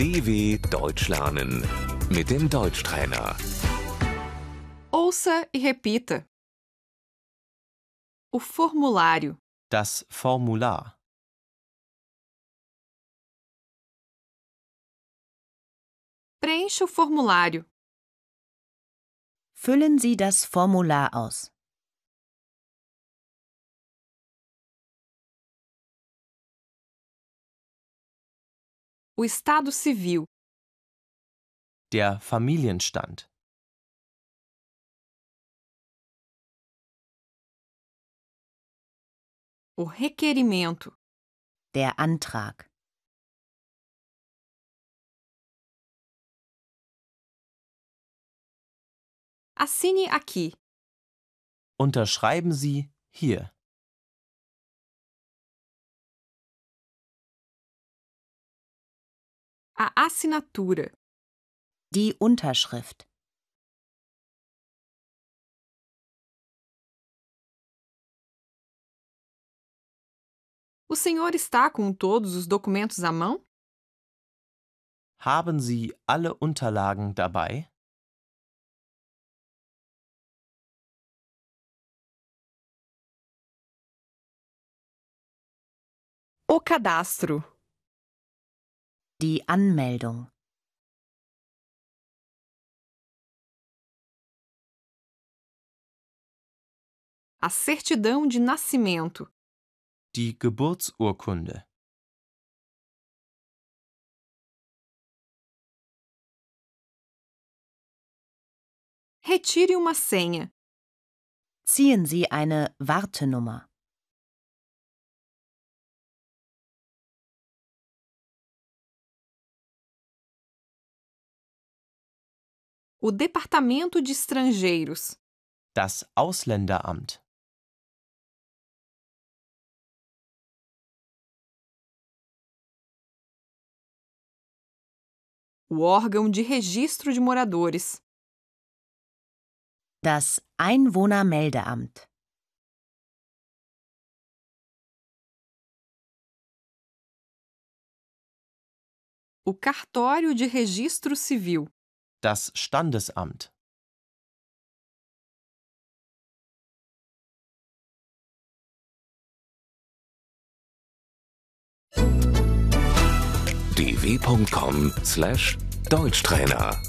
DW Deutsch lernen mit dem Deutschtrainer. Ouça e repita. O formulário, Das Formular. preencha o formulário. Füllen Sie das Formular aus. O estado civil, Der Familienstand. o requerimento, Der Antrag. assine aqui. Unterschreiben Sie hier. A assinatura, Die Unterschrift. o senhor está com todos os documentos à mão? Haben Sie alle Unterlagen dabei? O cadastro, Die Anmeldung. a certidão de nascimento, Die Geburtsurkunde. retire uma senha, Ziehen Sie eine Wartenummer. O departamento de estrangeiros, Das Ausländeramt. o órgão de registro de moradores, Das Einwohnermeldeamt. o cartório de registro civil, Das Standesamt. dw.com/deutschtrainer